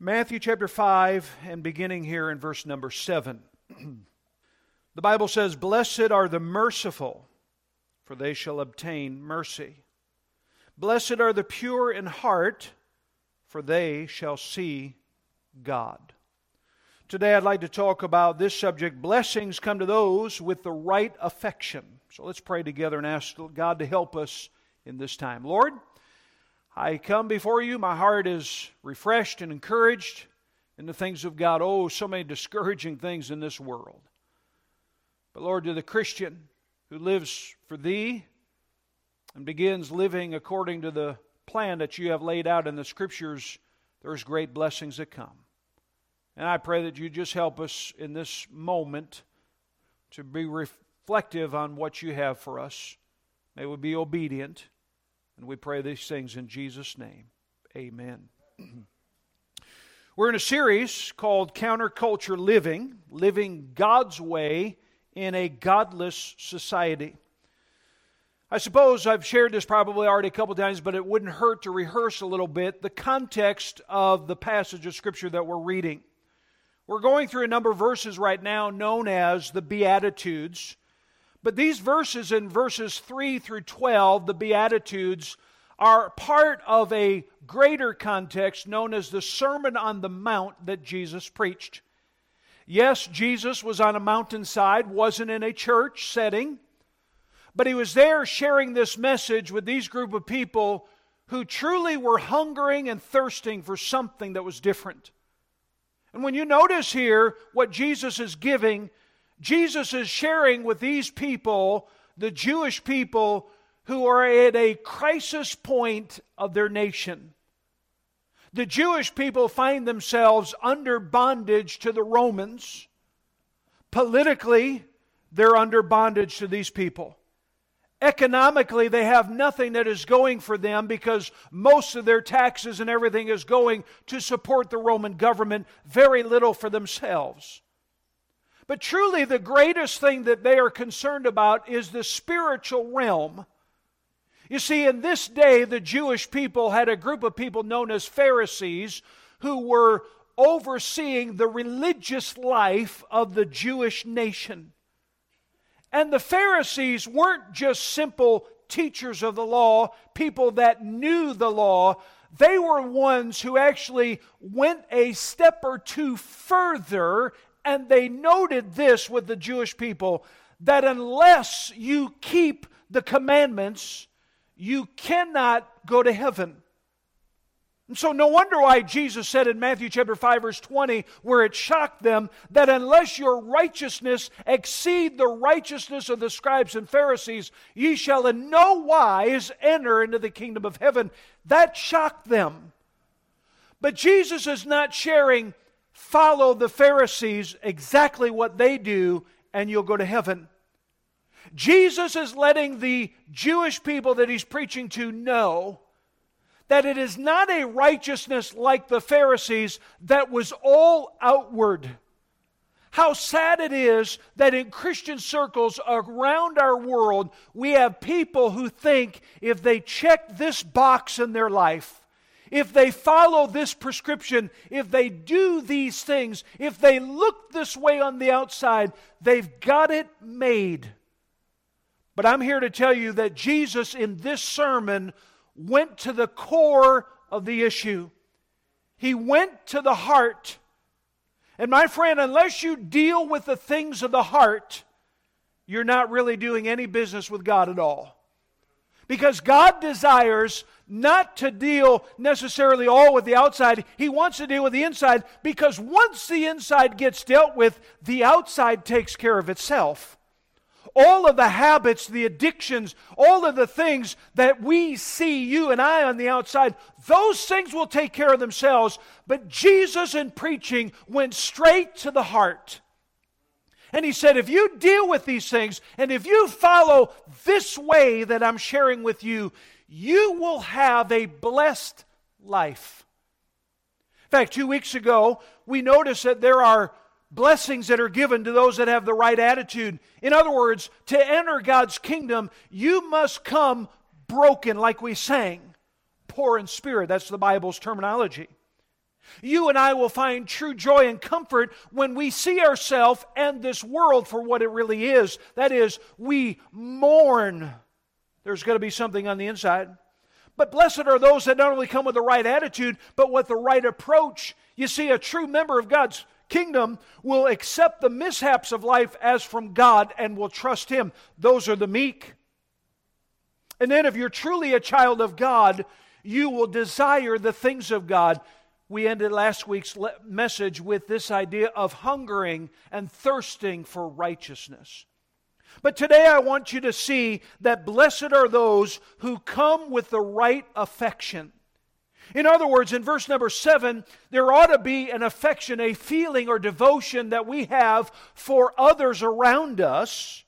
Matthew chapter 5, and beginning here in verse number 7. the Bible says, Blessed are the merciful, for they shall obtain mercy. Blessed are the pure in heart, for they shall see God. Today I'd like to talk about this subject blessings come to those with the right affection. So let's pray together and ask God to help us in this time. Lord, I come before you. My heart is refreshed and encouraged in the things of God. Oh, so many discouraging things in this world. But Lord, to the Christian who lives for Thee and begins living according to the plan that you have laid out in the Scriptures, there's great blessings that come. And I pray that you just help us in this moment to be reflective on what you have for us. May we be obedient. And we pray these things in Jesus' name. Amen. We're in a series called Counterculture Living, Living God's Way in a Godless Society. I suppose I've shared this probably already a couple times, but it wouldn't hurt to rehearse a little bit the context of the passage of Scripture that we're reading. We're going through a number of verses right now known as the Beatitudes. But these verses in verses 3 through 12, the Beatitudes, are part of a greater context known as the Sermon on the Mount that Jesus preached. Yes, Jesus was on a mountainside, wasn't in a church setting, but he was there sharing this message with these group of people who truly were hungering and thirsting for something that was different. And when you notice here what Jesus is giving, Jesus is sharing with these people, the Jewish people, who are at a crisis point of their nation. The Jewish people find themselves under bondage to the Romans. Politically, they're under bondage to these people. Economically, they have nothing that is going for them because most of their taxes and everything is going to support the Roman government, very little for themselves. But truly, the greatest thing that they are concerned about is the spiritual realm. You see, in this day, the Jewish people had a group of people known as Pharisees who were overseeing the religious life of the Jewish nation. And the Pharisees weren't just simple teachers of the law, people that knew the law. They were ones who actually went a step or two further and they noted this with the Jewish people that unless you keep the commandments, you cannot go to heaven. And so, no wonder why Jesus said in Matthew chapter 5, verse 20, where it shocked them, that unless your righteousness exceed the righteousness of the scribes and Pharisees, ye shall in no wise enter into the kingdom of heaven. That shocked them. But Jesus is not sharing follow the Pharisees exactly what they do, and you'll go to heaven. Jesus is letting the Jewish people that he's preaching to know that it is not a righteousness like the Pharisees that was all outward. How sad it is that in Christian circles around our world, we have people who think if they check this box in their life, if they follow this prescription, if they do these things, if they look this way on the outside, they've got it made. But I'm here to tell you that Jesus in this sermon went to the core of the issue. He went to the heart. And my friend, unless you deal with the things of the heart, you're not really doing any business with God at all. Because God desires not to deal necessarily all with the outside. He wants to deal with the inside because once the inside gets dealt with, the outside takes care of itself. All of the habits, the addictions, all of the things that we see, you and I on the outside, those things will take care of themselves. But Jesus, in preaching, went straight to the heart. And he said, if you deal with these things and if you follow this way that I'm sharing with you, you will have a blessed life. In fact, two weeks ago, we noticed that there are blessings that are given to those that have the right attitude. In other words, to enter God's kingdom, you must come broken, like we sang, poor in spirit. That's the Bible's terminology. You and I will find true joy and comfort when we see ourselves and this world for what it really is. That is, we mourn. There's going to be something on the inside. But blessed are those that not only come with the right attitude, but with the right approach. You see, a true member of God's kingdom will accept the mishaps of life as from God and will trust Him. Those are the meek. And then, if you're truly a child of God, you will desire the things of God. We ended last week's message with this idea of hungering and thirsting for righteousness. But today I want you to see that blessed are those who come with the right affection. In other words, in verse number seven, there ought to be an affection, a feeling or devotion that we have for others around us.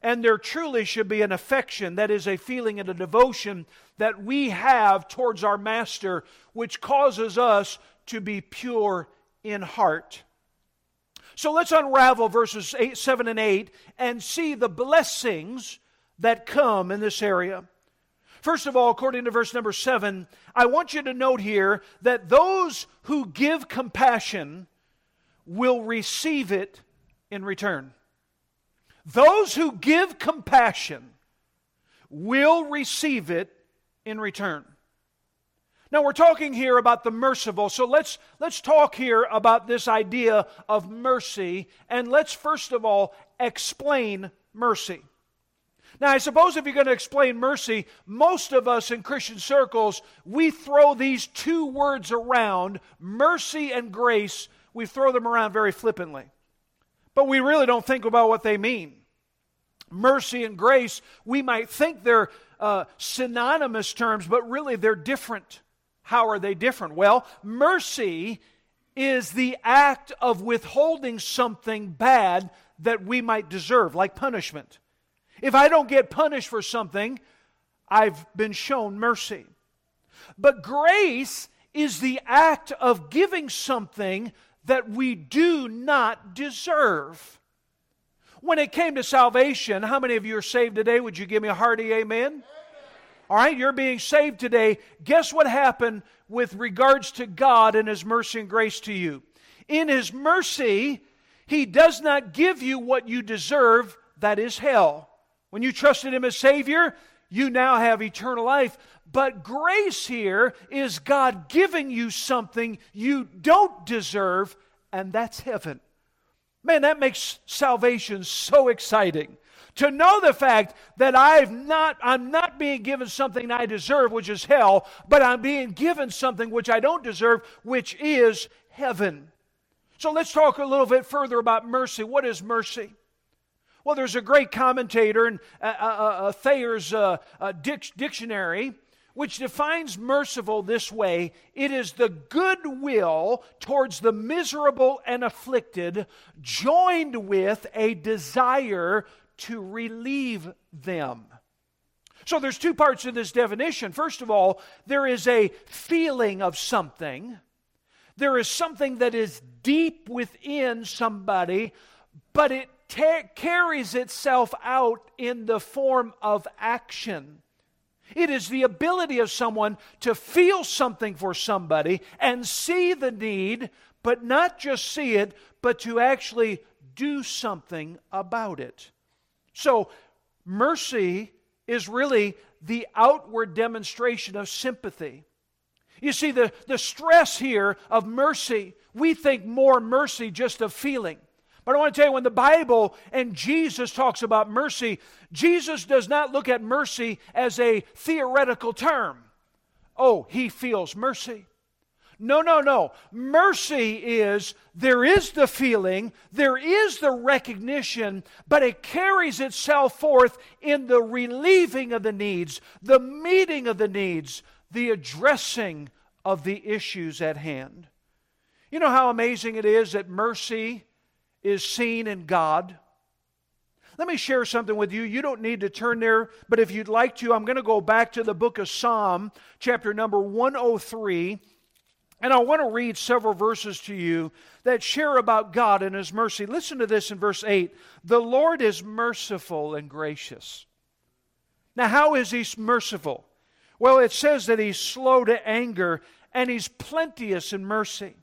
And there truly should be an affection, that is, a feeling and a devotion that we have towards our Master, which causes us to be pure in heart. So let's unravel verses eight, 7 and 8 and see the blessings that come in this area. First of all, according to verse number 7, I want you to note here that those who give compassion will receive it in return. Those who give compassion will receive it in return. Now we're talking here about the merciful. So let's let's talk here about this idea of mercy and let's first of all explain mercy. Now, I suppose if you're going to explain mercy, most of us in Christian circles, we throw these two words around, mercy and grace, we throw them around very flippantly. But we really don't think about what they mean. Mercy and grace, we might think they're uh, synonymous terms, but really they're different. How are they different? Well, mercy is the act of withholding something bad that we might deserve, like punishment. If I don't get punished for something, I've been shown mercy. But grace is the act of giving something that we do not deserve. When it came to salvation, how many of you are saved today? Would you give me a hearty amen? All right, you're being saved today. Guess what happened with regards to God and His mercy and grace to you? In His mercy, He does not give you what you deserve, that is hell. When you trusted Him as Savior, you now have eternal life. But grace here is God giving you something you don't deserve, and that's heaven. Man, that makes salvation so exciting. To know the fact that I've not, I'm not being given something I deserve, which is hell, but I'm being given something which I don't deserve, which is heaven. So let's talk a little bit further about mercy. What is mercy? Well, there's a great commentator in uh, uh, uh Thayer's uh, uh dictionary which defines merciful this way it is the goodwill towards the miserable and afflicted, joined with a desire to relieve them. So there's two parts of this definition. First of all, there is a feeling of something. There is something that is deep within somebody, but it ta- carries itself out in the form of action. It is the ability of someone to feel something for somebody and see the need, but not just see it, but to actually do something about it. So, mercy is really the outward demonstration of sympathy. You see, the, the stress here of mercy, we think more mercy just of feeling. But I want to tell you, when the Bible and Jesus talks about mercy, Jesus does not look at mercy as a theoretical term. Oh, he feels mercy. No, no, no. Mercy is there is the feeling, there is the recognition, but it carries itself forth in the relieving of the needs, the meeting of the needs, the addressing of the issues at hand. You know how amazing it is that mercy is seen in God. Let me share something with you. You don't need to turn there, but if you'd like to, I'm going to go back to the book of Psalm, chapter number 103. And I want to read several verses to you that share about God and His mercy. Listen to this in verse 8 The Lord is merciful and gracious. Now, how is He merciful? Well, it says that He's slow to anger and He's plenteous in mercy.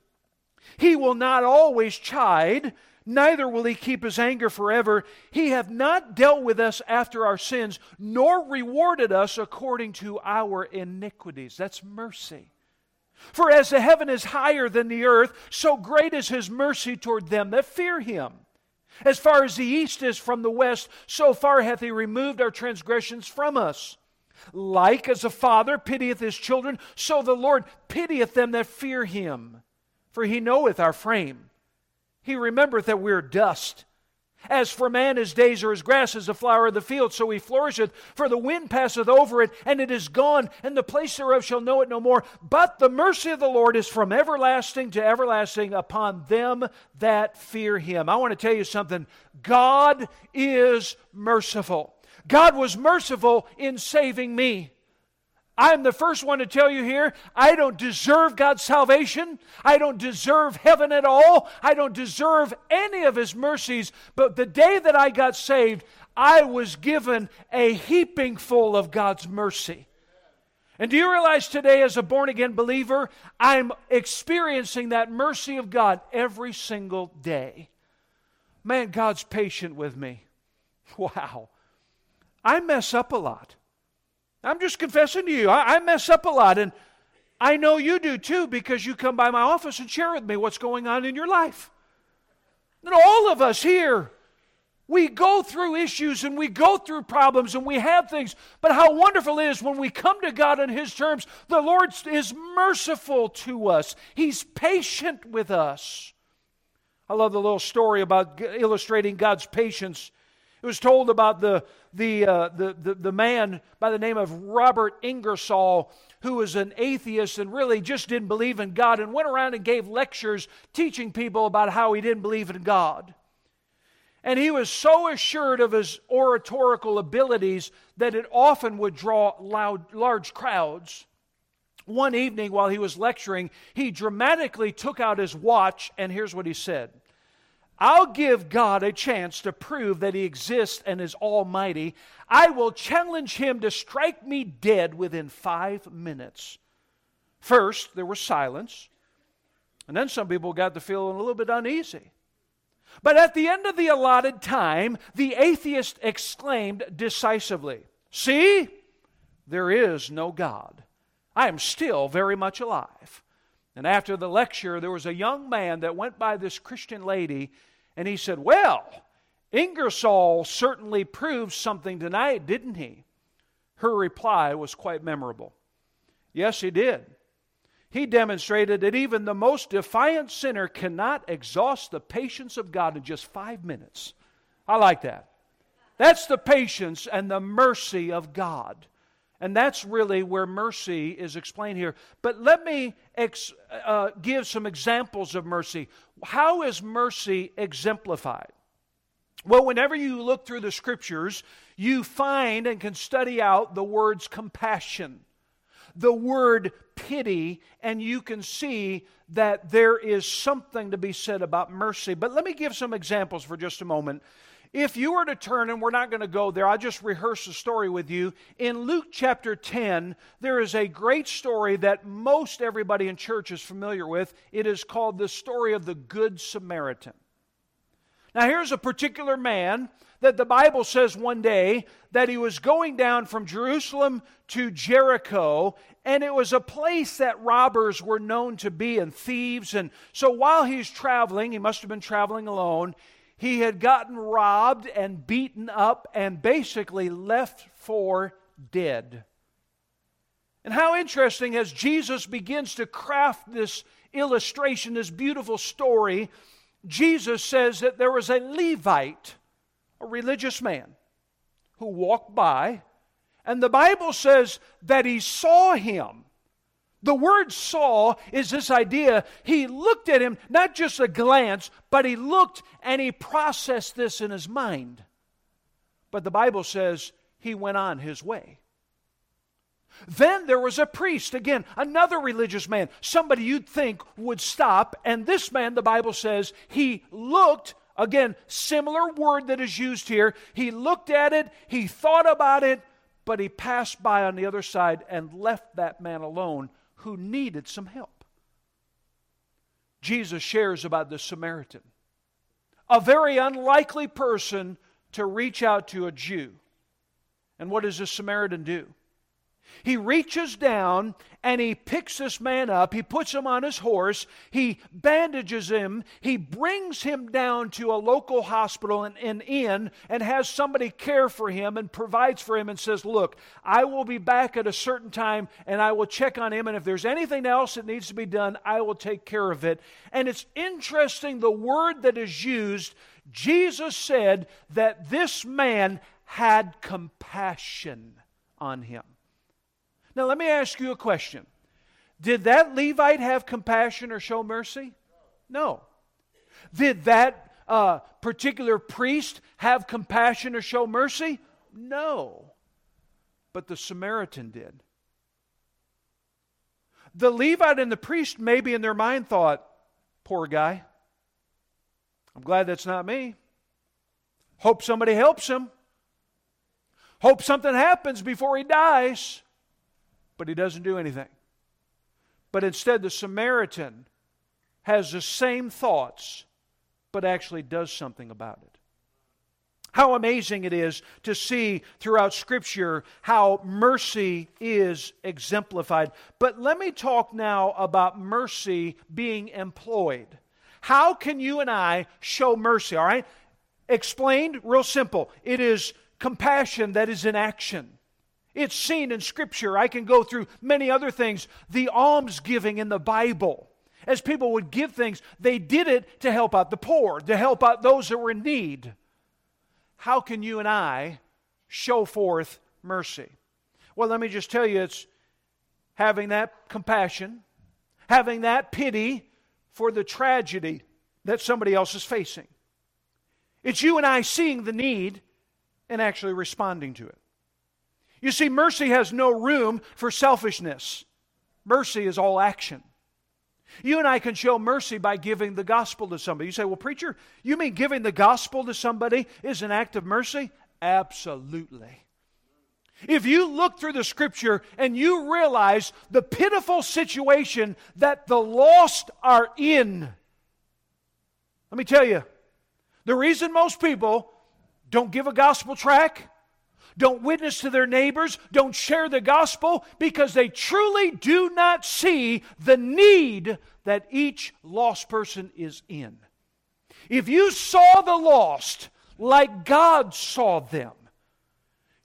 He will not always chide, neither will He keep His anger forever. He hath not dealt with us after our sins, nor rewarded us according to our iniquities. That's mercy. For as the heaven is higher than the earth, so great is His mercy toward them that fear Him. As far as the east is from the west, so far hath He removed our transgressions from us. Like as a father pitieth his children, so the Lord pitieth them that fear him. For he knoweth our frame. He remembereth that we are dust. As for man, his days are as grass, as the flower of the field, so he flourisheth. For the wind passeth over it, and it is gone, and the place thereof shall know it no more. But the mercy of the Lord is from everlasting to everlasting upon them that fear him. I want to tell you something God is merciful. God was merciful in saving me. I'm the first one to tell you here, I don't deserve God's salvation. I don't deserve heaven at all. I don't deserve any of His mercies. But the day that I got saved, I was given a heaping full of God's mercy. And do you realize today, as a born again believer, I'm experiencing that mercy of God every single day? Man, God's patient with me. Wow. I mess up a lot. I'm just confessing to you, I, I mess up a lot. And I know you do too because you come by my office and share with me what's going on in your life. And all of us here, we go through issues and we go through problems and we have things. But how wonderful it is when we come to God on His terms, the Lord is merciful to us, He's patient with us. I love the little story about illustrating God's patience it was told about the, the, uh, the, the, the man by the name of Robert Ingersoll, who was an atheist and really just didn't believe in God and went around and gave lectures teaching people about how he didn't believe in God. And he was so assured of his oratorical abilities that it often would draw loud, large crowds. One evening while he was lecturing, he dramatically took out his watch, and here's what he said I'll give God a chance to prove that He exists and is almighty. I will challenge Him to strike me dead within five minutes. First, there was silence. And then some people got to feeling a little bit uneasy. But at the end of the allotted time, the atheist exclaimed decisively, See, there is no God. I am still very much alive. And after the lecture, there was a young man that went by this Christian lady, and he said, Well, Ingersoll certainly proved something tonight, didn't he? Her reply was quite memorable. Yes, he did. He demonstrated that even the most defiant sinner cannot exhaust the patience of God in just five minutes. I like that. That's the patience and the mercy of God. And that's really where mercy is explained here. But let me ex- uh, give some examples of mercy. How is mercy exemplified? Well, whenever you look through the scriptures, you find and can study out the words compassion, the word pity, and you can see that there is something to be said about mercy. But let me give some examples for just a moment. If you were to turn, and we're not going to go there, I'll just rehearse the story with you. In Luke chapter 10, there is a great story that most everybody in church is familiar with. It is called the story of the Good Samaritan. Now, here's a particular man that the Bible says one day that he was going down from Jerusalem to Jericho, and it was a place that robbers were known to be and thieves. And so while he's traveling, he must have been traveling alone, he had gotten robbed and beaten up and basically left for dead. And how interesting as Jesus begins to craft this illustration, this beautiful story, Jesus says that there was a Levite, a religious man, who walked by, and the Bible says that he saw him the word saw is this idea. He looked at him, not just a glance, but he looked and he processed this in his mind. But the Bible says he went on his way. Then there was a priest, again, another religious man, somebody you'd think would stop. And this man, the Bible says, he looked, again, similar word that is used here. He looked at it, he thought about it, but he passed by on the other side and left that man alone who needed some help. Jesus shares about the Samaritan, a very unlikely person to reach out to a Jew. And what does the Samaritan do? He reaches down and he picks this man up. He puts him on his horse. He bandages him. He brings him down to a local hospital and an inn and has somebody care for him and provides for him and says, Look, I will be back at a certain time and I will check on him. And if there's anything else that needs to be done, I will take care of it. And it's interesting the word that is used. Jesus said that this man had compassion on him. Now, let me ask you a question. Did that Levite have compassion or show mercy? No. Did that uh, particular priest have compassion or show mercy? No. But the Samaritan did. The Levite and the priest, maybe in their mind, thought, poor guy. I'm glad that's not me. Hope somebody helps him. Hope something happens before he dies but he doesn't do anything. But instead, the Samaritan has the same thoughts, but actually does something about it. How amazing it is to see throughout Scripture how mercy is exemplified. But let me talk now about mercy being employed. How can you and I show mercy? All right? Explained real simple. It is compassion that is in action. It's seen in Scripture. I can go through many other things. The alms giving in the Bible. As people would give things, they did it to help out the poor, to help out those that were in need. How can you and I show forth mercy? Well, let me just tell you it's having that compassion, having that pity for the tragedy that somebody else is facing. It's you and I seeing the need and actually responding to it. You see, mercy has no room for selfishness. Mercy is all action. You and I can show mercy by giving the gospel to somebody. You say, Well, preacher, you mean giving the gospel to somebody is an act of mercy? Absolutely. If you look through the scripture and you realize the pitiful situation that the lost are in, let me tell you, the reason most people don't give a gospel track don't witness to their neighbors, don't share the gospel because they truly do not see the need that each lost person is in. If you saw the lost like God saw them,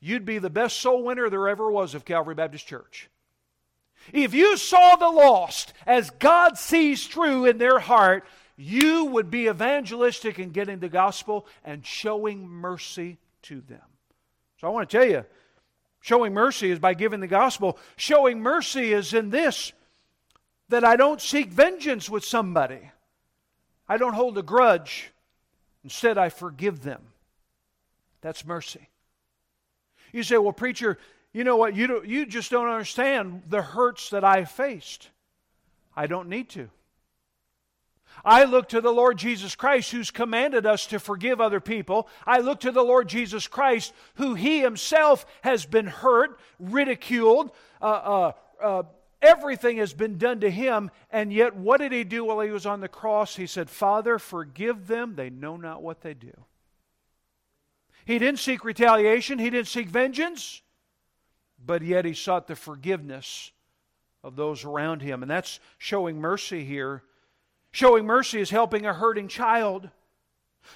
you'd be the best soul winner there ever was of Calvary Baptist Church. If you saw the lost as God sees true in their heart, you would be evangelistic in getting the gospel and showing mercy to them. So I want to tell you, showing mercy is by giving the gospel. Showing mercy is in this that I don't seek vengeance with somebody, I don't hold a grudge. Instead, I forgive them. That's mercy. You say, well, preacher, you know what? You, you just don't understand the hurts that I faced. I don't need to. I look to the Lord Jesus Christ, who's commanded us to forgive other people. I look to the Lord Jesus Christ, who He Himself has been hurt, ridiculed. Uh, uh, uh, everything has been done to Him. And yet, what did He do while He was on the cross? He said, Father, forgive them. They know not what they do. He didn't seek retaliation, He didn't seek vengeance, but yet He sought the forgiveness of those around Him. And that's showing mercy here Showing mercy is helping a hurting child.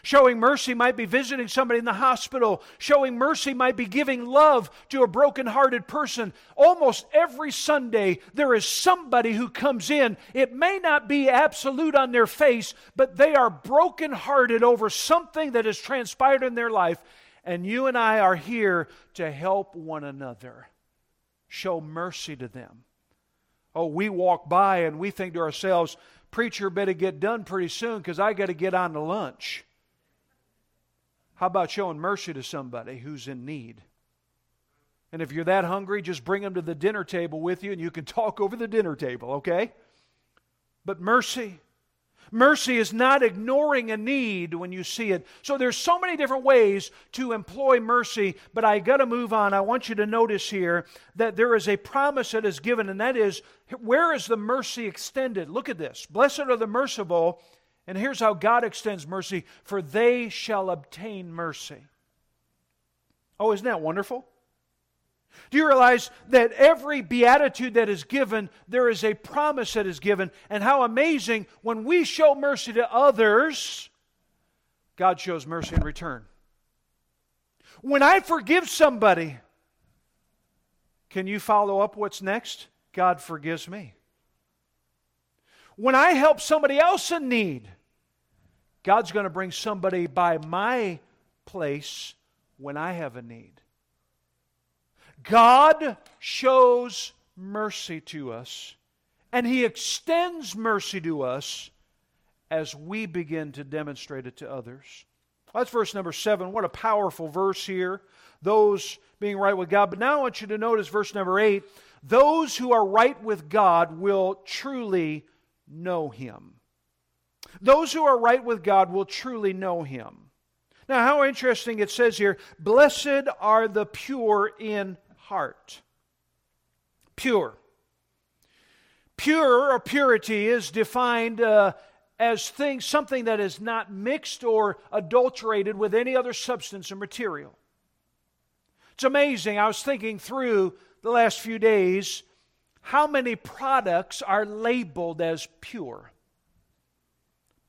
Showing mercy might be visiting somebody in the hospital. Showing mercy might be giving love to a broken-hearted person. Almost every Sunday, there is somebody who comes in. It may not be absolute on their face, but they are broken-hearted over something that has transpired in their life. And you and I are here to help one another. Show mercy to them. Oh, we walk by and we think to ourselves, preacher better get done pretty soon because I got to get on to lunch. How about showing mercy to somebody who's in need? And if you're that hungry, just bring them to the dinner table with you and you can talk over the dinner table, okay? But mercy. Mercy is not ignoring a need when you see it. So there's so many different ways to employ mercy, but I got to move on. I want you to notice here that there is a promise that is given, and that is where is the mercy extended? Look at this. Blessed are the merciful, and here's how God extends mercy for they shall obtain mercy. Oh, isn't that wonderful? Do you realize that every beatitude that is given, there is a promise that is given? And how amazing when we show mercy to others, God shows mercy in return. When I forgive somebody, can you follow up what's next? God forgives me. When I help somebody else in need, God's going to bring somebody by my place when I have a need. God shows mercy to us, and He extends mercy to us as we begin to demonstrate it to others. That's verse number seven. What a powerful verse here. Those being right with God. But now I want you to notice verse number eight. Those who are right with God will truly know Him. Those who are right with God will truly know Him. Now, how interesting it says here Blessed are the pure in heart. Pure. Pure or purity is defined uh, as things, something that is not mixed or adulterated with any other substance or material. It's amazing. I was thinking through the last few days how many products are labeled as pure.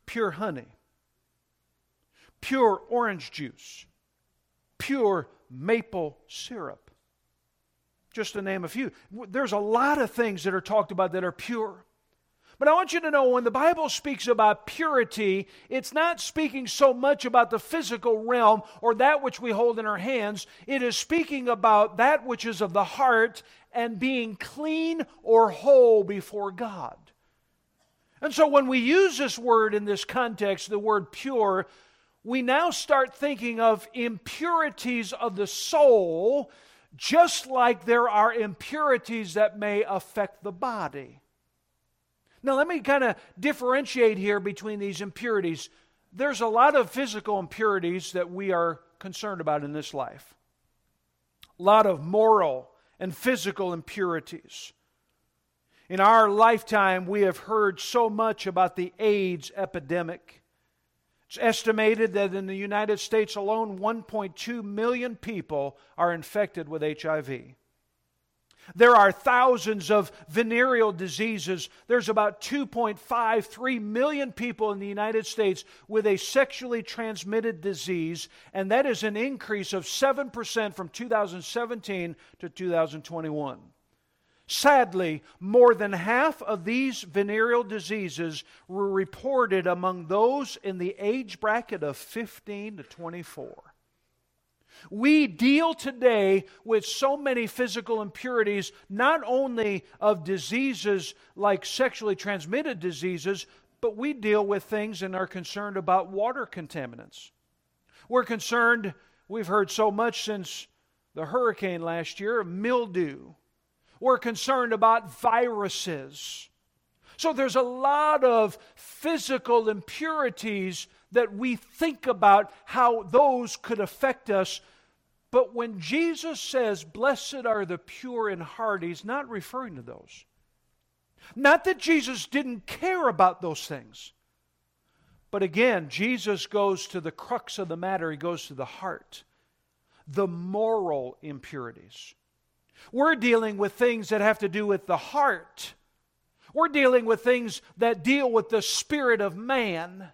Pure honey, pure orange juice, pure maple syrup just to name a few. There's a lot of things that are talked about that are pure. But I want you to know when the Bible speaks about purity, it's not speaking so much about the physical realm or that which we hold in our hands. It is speaking about that which is of the heart and being clean or whole before God. And so when we use this word in this context, the word pure, we now start thinking of impurities of the soul just like there are impurities that may affect the body. Now, let me kind of differentiate here between these impurities. There's a lot of physical impurities that we are concerned about in this life, a lot of moral and physical impurities. In our lifetime, we have heard so much about the AIDS epidemic. It's estimated that in the United States alone, 1.2 million people are infected with HIV. There are thousands of venereal diseases. There's about 2.53 million people in the United States with a sexually transmitted disease, and that is an increase of 7% from 2017 to 2021. Sadly, more than half of these venereal diseases were reported among those in the age bracket of 15 to 24. We deal today with so many physical impurities, not only of diseases like sexually transmitted diseases, but we deal with things and are concerned about water contaminants. We're concerned, we've heard so much since the hurricane last year, of mildew we're concerned about viruses. So there's a lot of physical impurities that we think about how those could affect us. But when Jesus says, Blessed are the pure in heart, he's not referring to those. Not that Jesus didn't care about those things. But again, Jesus goes to the crux of the matter, he goes to the heart, the moral impurities. We're dealing with things that have to do with the heart. We're dealing with things that deal with the spirit of man.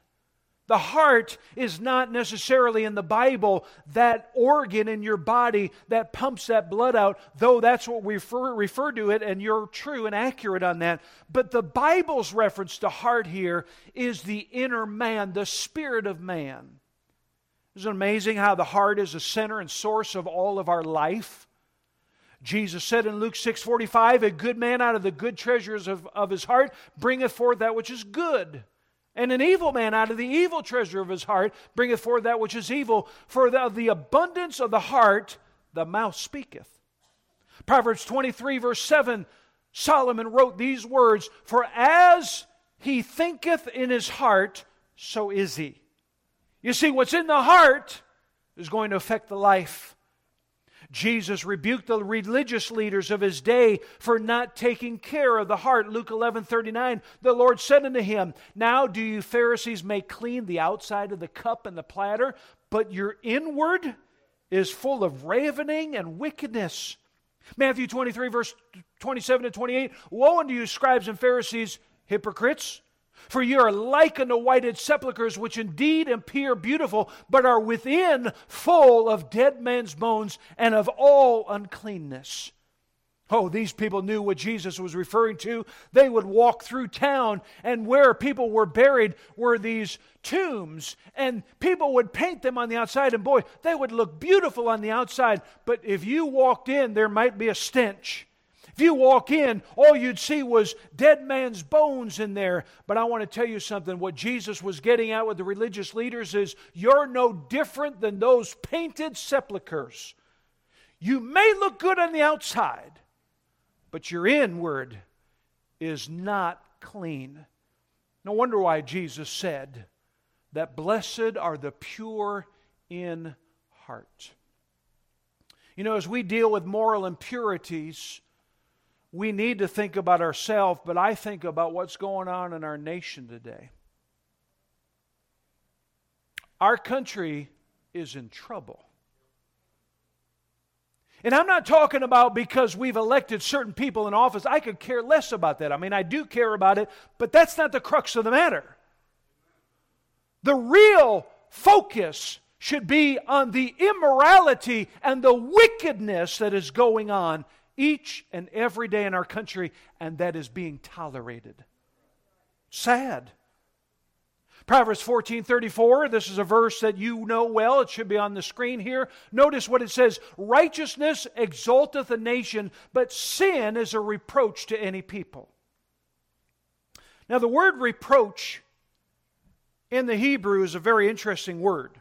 The heart is not necessarily in the Bible that organ in your body that pumps that blood out, though that's what we refer, refer to it, and you're true and accurate on that. But the Bible's reference to heart here is the inner man, the spirit of man. Isn't it amazing how the heart is the center and source of all of our life? Jesus said in Luke 6:45, "A good man out of the good treasures of, of his heart bringeth forth that which is good." And an evil man out of the evil treasure of his heart bringeth forth that which is evil. For the, the abundance of the heart the mouth speaketh. Proverbs 23, verse 7, Solomon wrote these words For as he thinketh in his heart, so is he. You see, what's in the heart is going to affect the life. Jesus rebuked the religious leaders of his day for not taking care of the heart. Luke 11 39, the Lord said unto him, Now do you Pharisees make clean the outside of the cup and the platter, but your inward is full of ravening and wickedness. Matthew 23, verse 27 to 28 Woe unto you, scribes and Pharisees, hypocrites! For you are like unto whited sepulchres, which indeed appear beautiful, but are within full of dead men's bones and of all uncleanness. Oh, these people knew what Jesus was referring to. They would walk through town, and where people were buried were these tombs, and people would paint them on the outside, and boy, they would look beautiful on the outside. But if you walked in, there might be a stench. You walk in, all you'd see was dead man's bones in there. But I want to tell you something. What Jesus was getting at with the religious leaders is you're no different than those painted sepulchres. You may look good on the outside, but your inward is not clean. No wonder why Jesus said that blessed are the pure in heart. You know, as we deal with moral impurities, we need to think about ourselves, but I think about what's going on in our nation today. Our country is in trouble. And I'm not talking about because we've elected certain people in office. I could care less about that. I mean, I do care about it, but that's not the crux of the matter. The real focus should be on the immorality and the wickedness that is going on each and every day in our country, and that is being tolerated. Sad. Proverbs 14 34, this is a verse that you know well. It should be on the screen here. Notice what it says Righteousness exalteth a nation, but sin is a reproach to any people. Now, the word reproach in the Hebrew is a very interesting word.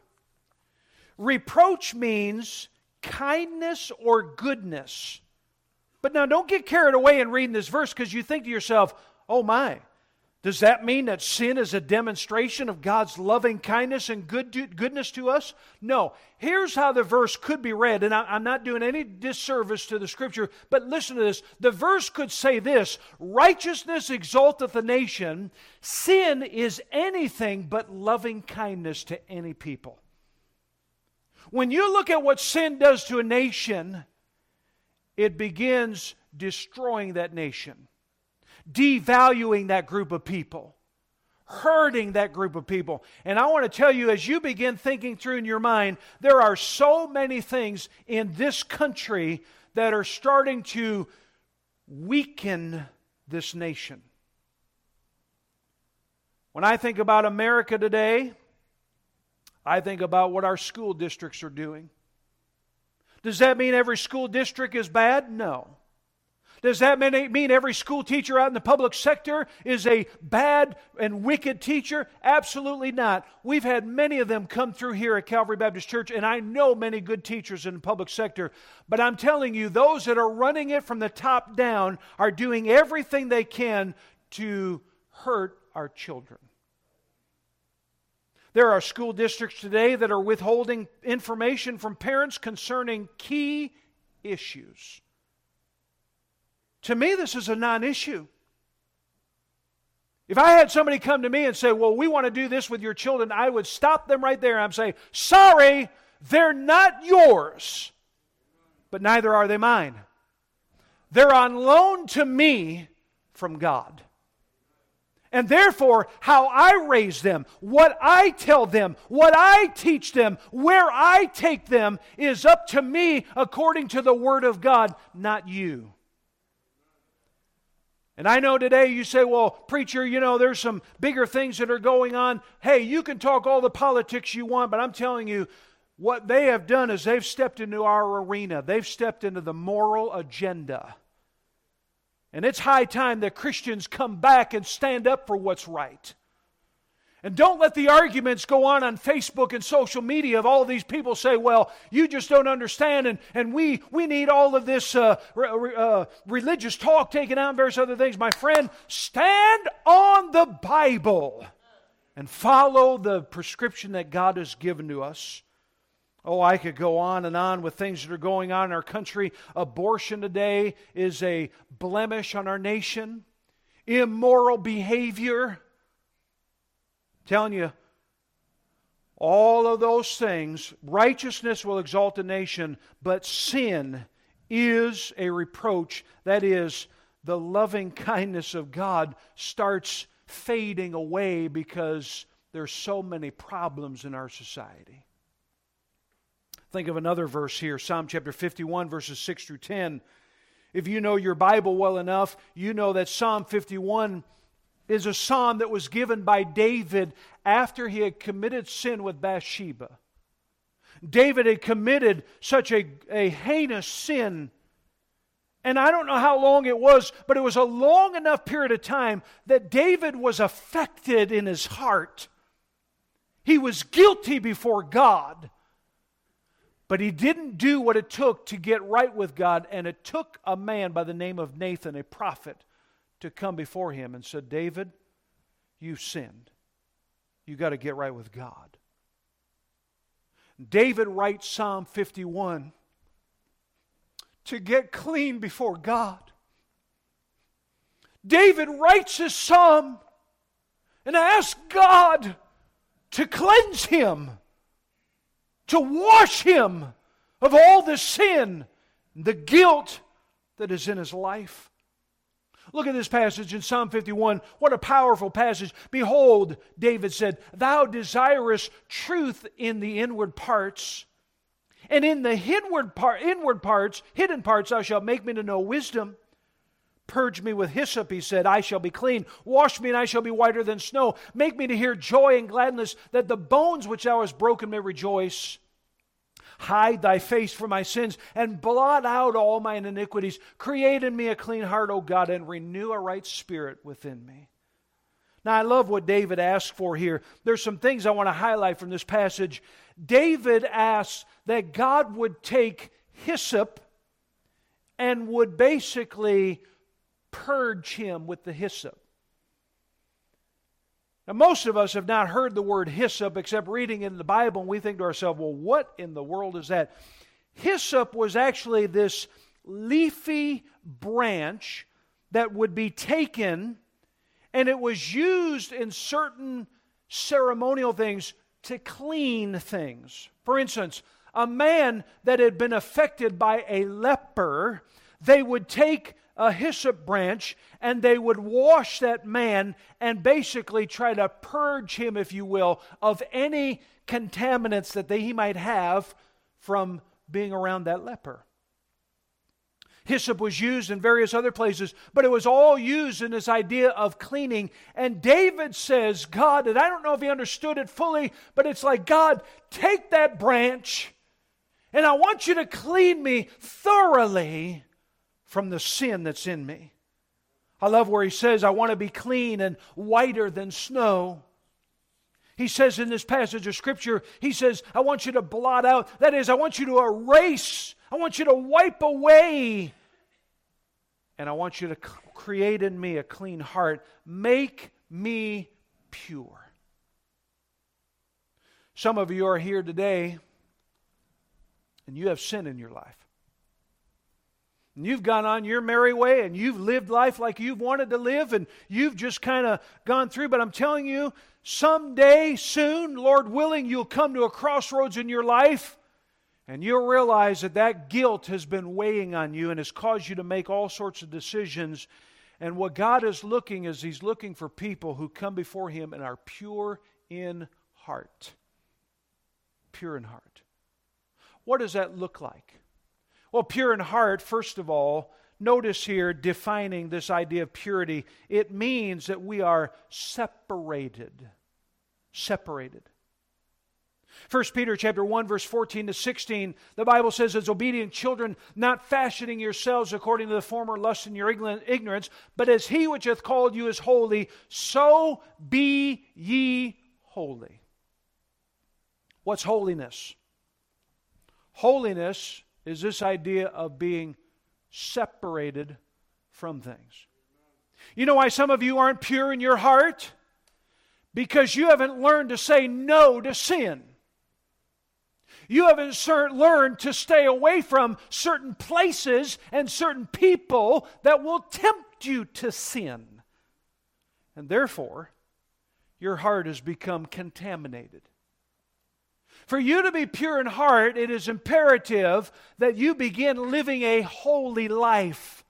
Reproach means kindness or goodness but now don't get carried away in reading this verse because you think to yourself, oh my, does that mean that sin is a demonstration of God's loving kindness and good goodness to us? No. Here's how the verse could be read, and I, am not doing any disservice to the scripture, but listen to this. The verse could say this Righteousness exalteth a nation, sin is anything but loving kindness to any people. When you look at what sin does to a nation, it begins destroying that nation, devaluing that group of people, hurting that group of people. And I want to tell you, as you begin thinking through in your mind, there are so many things in this country that are starting to weaken this nation. When I think about America today, I think about what our school districts are doing. Does that mean every school district is bad? No. Does that mean every school teacher out in the public sector is a bad and wicked teacher? Absolutely not. We've had many of them come through here at Calvary Baptist Church, and I know many good teachers in the public sector. But I'm telling you, those that are running it from the top down are doing everything they can to hurt our children. There are school districts today that are withholding information from parents concerning key issues. To me, this is a non issue. If I had somebody come to me and say, Well, we want to do this with your children, I would stop them right there. I'm saying, Sorry, they're not yours, but neither are they mine. They're on loan to me from God. And therefore, how I raise them, what I tell them, what I teach them, where I take them is up to me according to the Word of God, not you. And I know today you say, well, preacher, you know, there's some bigger things that are going on. Hey, you can talk all the politics you want, but I'm telling you, what they have done is they've stepped into our arena, they've stepped into the moral agenda. And it's high time that Christians come back and stand up for what's right. And don't let the arguments go on on Facebook and social media of all of these people say, well, you just don't understand, and, and we, we need all of this uh, uh, religious talk taken out and various other things. My friend, stand on the Bible and follow the prescription that God has given to us. Oh, I could go on and on with things that are going on in our country. Abortion today is a blemish on our nation, immoral behavior telling you, all of those things, righteousness will exalt a nation, but sin is a reproach. That is, the loving kindness of God starts fading away because there's so many problems in our society. Think of another verse here, Psalm chapter 51, verses 6 through 10. If you know your Bible well enough, you know that Psalm 51 is a psalm that was given by David after he had committed sin with Bathsheba. David had committed such a, a heinous sin. And I don't know how long it was, but it was a long enough period of time that David was affected in his heart. He was guilty before God. But he didn't do what it took to get right with God, and it took a man by the name of Nathan, a prophet, to come before him and said, David, you sinned. You got to get right with God. David writes Psalm 51 to get clean before God. David writes this psalm and asks God to cleanse him, to wash him of all the sin, the guilt that is in his life. Look at this passage in Psalm 51. What a powerful passage. Behold, David said, Thou desirest truth in the inward parts, and in the inward, part, inward parts, hidden parts, thou shalt make me to know wisdom. Purge me with hyssop, he said, I shall be clean. Wash me, and I shall be whiter than snow. Make me to hear joy and gladness, that the bones which thou hast broken may rejoice. Hide thy face from my sins and blot out all mine iniquities. Create in me a clean heart, O God, and renew a right spirit within me. Now, I love what David asked for here. There's some things I want to highlight from this passage. David asks that God would take hyssop and would basically purge him with the hyssop. Now, most of us have not heard the word hyssop except reading in the Bible, and we think to ourselves, well, what in the world is that? Hyssop was actually this leafy branch that would be taken, and it was used in certain ceremonial things to clean things. For instance, a man that had been affected by a leper, they would take a hyssop branch and they would wash that man and basically try to purge him, if you will, of any contaminants that they, he might have from being around that leper. Hyssop was used in various other places, but it was all used in this idea of cleaning. And David says, God, and I don't know if he understood it fully, but it's like, God, take that branch and I want you to clean me thoroughly from the sin that's in me. I love where he says, I want to be clean and whiter than snow. He says in this passage of Scripture, he says, I want you to blot out. That is, I want you to erase. I want you to wipe away. And I want you to create in me a clean heart. Make me pure. Some of you are here today and you have sin in your life. And you've gone on your merry way and you've lived life like you've wanted to live and you've just kind of gone through. But I'm telling you, someday soon, Lord willing, you'll come to a crossroads in your life and you'll realize that that guilt has been weighing on you and has caused you to make all sorts of decisions. And what God is looking is He's looking for people who come before Him and are pure in heart. Pure in heart. What does that look like? Well, pure in heart, first of all, notice here defining this idea of purity. It means that we are separated. Separated. 1 Peter chapter 1 verse 14 to 16 the Bible says as obedient children not fashioning yourselves according to the former lust in your ignorance but as he which hath called you is holy so be ye holy. What's holiness? Holiness is this idea of being separated from things. You know why some of you aren't pure in your heart? Because you haven't learned to say no to sin. You haven't learned to stay away from certain places and certain people that will tempt you to sin. And therefore, your heart has become contaminated. For you to be pure in heart, it is imperative that you begin living a holy life.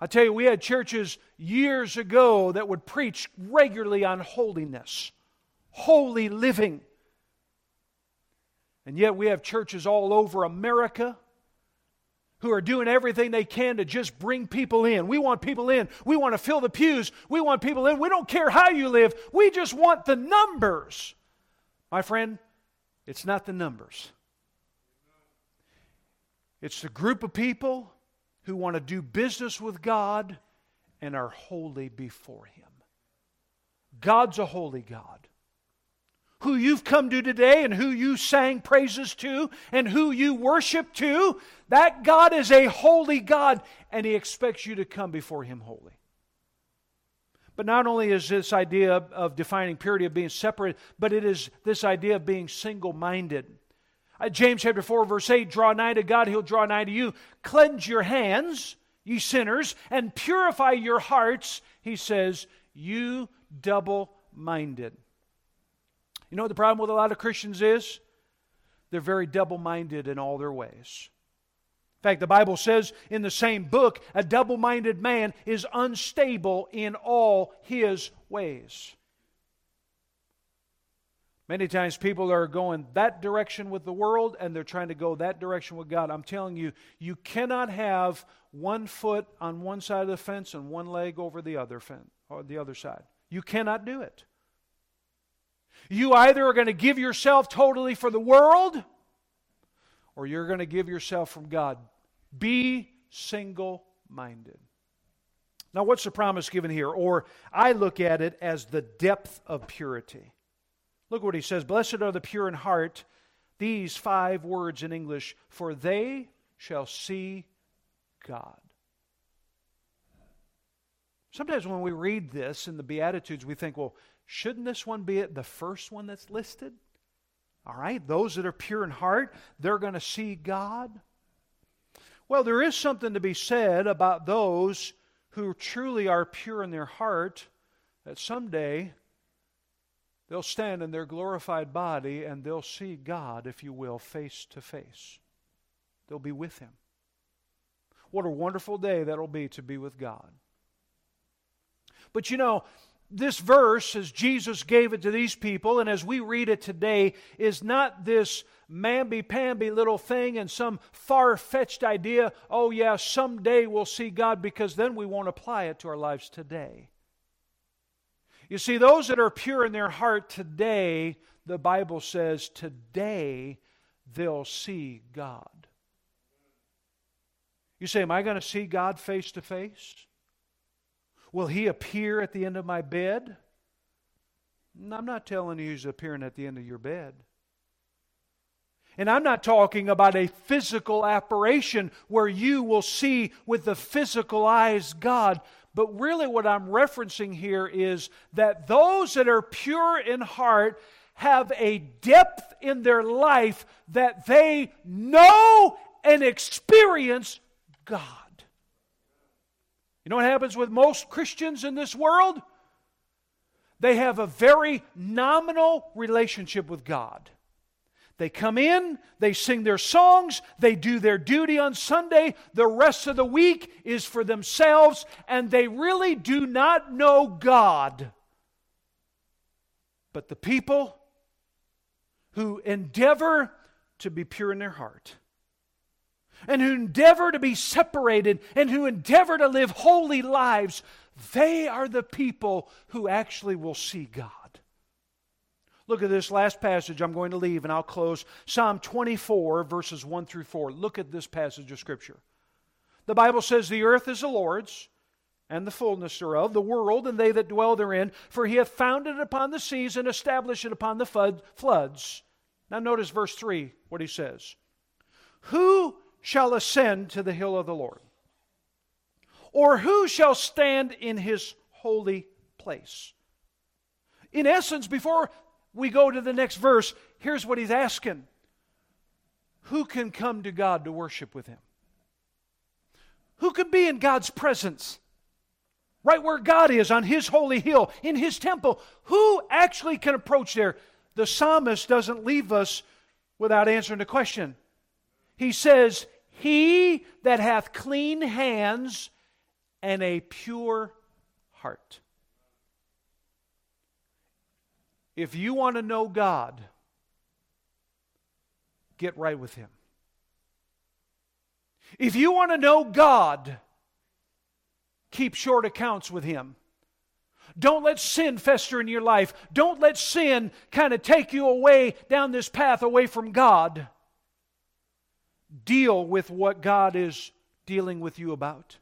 I tell you, we had churches years ago that would preach regularly on holiness, holy living. And yet we have churches all over America who are doing everything they can to just bring people in. We want people in. We want to fill the pews. We want people in. We don't care how you live. We just want the numbers. My friend, it's not the numbers. It's the group of people who want to do business with God and are holy before Him. God's a holy God who you've come to today and who you sang praises to and who you worship to, that God is a holy God and He expects you to come before Him holy. But not only is this idea of defining purity of being separate, but it is this idea of being single minded. Uh, James chapter 4, verse 8 draw nigh to God, He'll draw nigh to you. Cleanse your hands, ye sinners, and purify your hearts, He says, you double minded. You know what the problem with a lot of Christians is? They're very double minded in all their ways. In fact, the Bible says in the same book, a double minded man is unstable in all his ways. Many times people are going that direction with the world and they're trying to go that direction with God. I'm telling you, you cannot have one foot on one side of the fence and one leg over the other fence or the other side. You cannot do it. You either are going to give yourself totally for the world or you're going to give yourself from God. Be single minded. Now, what's the promise given here? Or I look at it as the depth of purity. Look what he says Blessed are the pure in heart, these five words in English, for they shall see God. Sometimes when we read this in the Beatitudes, we think, well, Shouldn't this one be the first one that's listed? All right, those that are pure in heart, they're going to see God. Well, there is something to be said about those who truly are pure in their heart that someday they'll stand in their glorified body and they'll see God, if you will, face to face. They'll be with Him. What a wonderful day that'll be to be with God. But you know, this verse, as Jesus gave it to these people, and as we read it today, is not this mamby pamby little thing and some far fetched idea, oh, yeah, someday we'll see God, because then we won't apply it to our lives today. You see, those that are pure in their heart today, the Bible says, today they'll see God. You say, Am I going to see God face to face? Will he appear at the end of my bed? I'm not telling you he's appearing at the end of your bed. And I'm not talking about a physical apparition where you will see with the physical eyes God. But really, what I'm referencing here is that those that are pure in heart have a depth in their life that they know and experience God. You know what happens with most Christians in this world? They have a very nominal relationship with God. They come in, they sing their songs, they do their duty on Sunday. The rest of the week is for themselves, and they really do not know God. But the people who endeavor to be pure in their heart, and who endeavor to be separated and who endeavor to live holy lives, they are the people who actually will see God. Look at this last passage I'm going to leave and I'll close. Psalm 24, verses 1 through 4. Look at this passage of Scripture. The Bible says, The earth is the Lord's and the fullness thereof, the world and they that dwell therein, for he hath founded it upon the seas and established it upon the floods. Now, notice verse 3, what he says Who shall ascend to the hill of the Lord? Or who shall stand in his holy place? In essence, before we go to the next verse, here's what he's asking Who can come to God to worship with him? Who can be in God's presence? Right where God is, on his holy hill, in his temple. Who actually can approach there? The psalmist doesn't leave us without answering the question. He says, He that hath clean hands and a pure heart. If you want to know God, get right with Him. If you want to know God, keep short accounts with Him. Don't let sin fester in your life. Don't let sin kind of take you away down this path away from God. Deal with what God is dealing with you about.